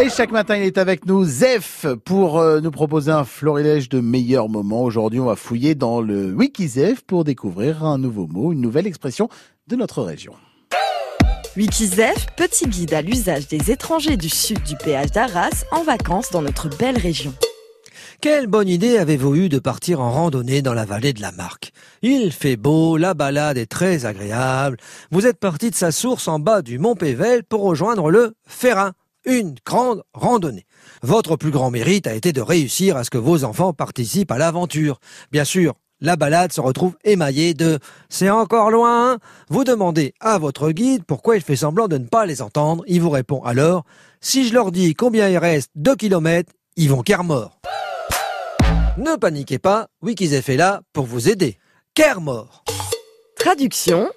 Et chaque matin, il est avec nous, Zef, pour euh, nous proposer un florilège de meilleurs moments. Aujourd'hui, on va fouiller dans le WikiZef pour découvrir un nouveau mot, une nouvelle expression de notre région. Wikizef, petit guide à l'usage des étrangers du sud du péage d'Arras en vacances dans notre belle région. Quelle bonne idée avez-vous eu de partir en randonnée dans la vallée de la Marque? Il fait beau, la balade est très agréable. Vous êtes parti de sa source en bas du Mont Pével pour rejoindre le Ferrin, une grande randonnée. Votre plus grand mérite a été de réussir à ce que vos enfants participent à l'aventure. Bien sûr, la balade se retrouve émaillée de C'est encore loin hein Vous demandez à votre guide pourquoi il fait semblant de ne pas les entendre. Il vous répond alors Si je leur dis combien il reste 2 kilomètres, ils vont mort. Ne paniquez pas, Wikizef est là pour vous aider. mort. Traduction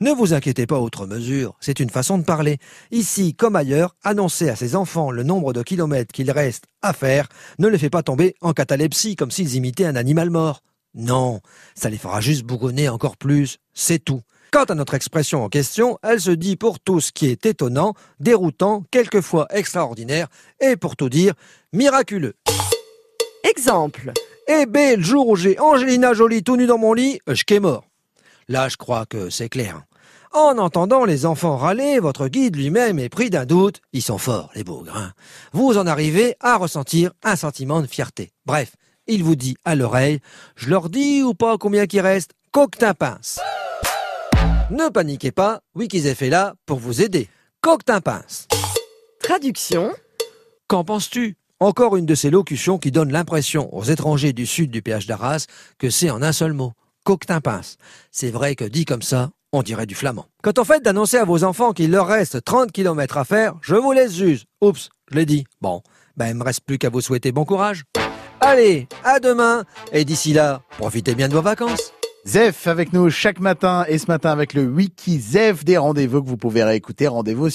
ne vous inquiétez pas outre mesure, c'est une façon de parler. Ici, comme ailleurs, annoncer à ses enfants le nombre de kilomètres qu'il reste à faire ne les fait pas tomber en catalepsie comme s'ils imitaient un animal mort. Non, ça les fera juste bougonner encore plus, c'est tout. Quant à notre expression en question, elle se dit pour tout ce qui est étonnant, déroutant, quelquefois extraordinaire, et pour tout dire, miraculeux. Exemple. Eh ben, le jour où j'ai Angelina Jolie tout nu dans mon lit, je mort. Là, je crois que c'est clair. En entendant les enfants râler, votre guide lui-même est pris d'un doute. Ils sont forts, les bougres. Hein. Vous en arrivez à ressentir un sentiment de fierté. Bref, il vous dit à l'oreille, je leur dis ou pas combien qui reste, coquetin pince. Ne paniquez pas, Wikizef est là pour vous aider. Coquetin pince. Traduction. Qu'en penses-tu? Encore une de ces locutions qui donnent l'impression aux étrangers du sud du péage d'Arras que c'est en un seul mot coquetin pince. C'est vrai que dit comme ça, on dirait du flamand. Quand on fait d'annoncer à vos enfants qu'il leur reste 30 km à faire, je vous laisse juge. Oups, je l'ai dit. Bon, ben il me reste plus qu'à vous souhaiter bon courage. Allez, à demain, et d'ici là, profitez bien de vos vacances. Zef avec nous chaque matin et ce matin avec le Wiki Zef des rendez-vous que vous pouvez réécouter. Rendez-vous sur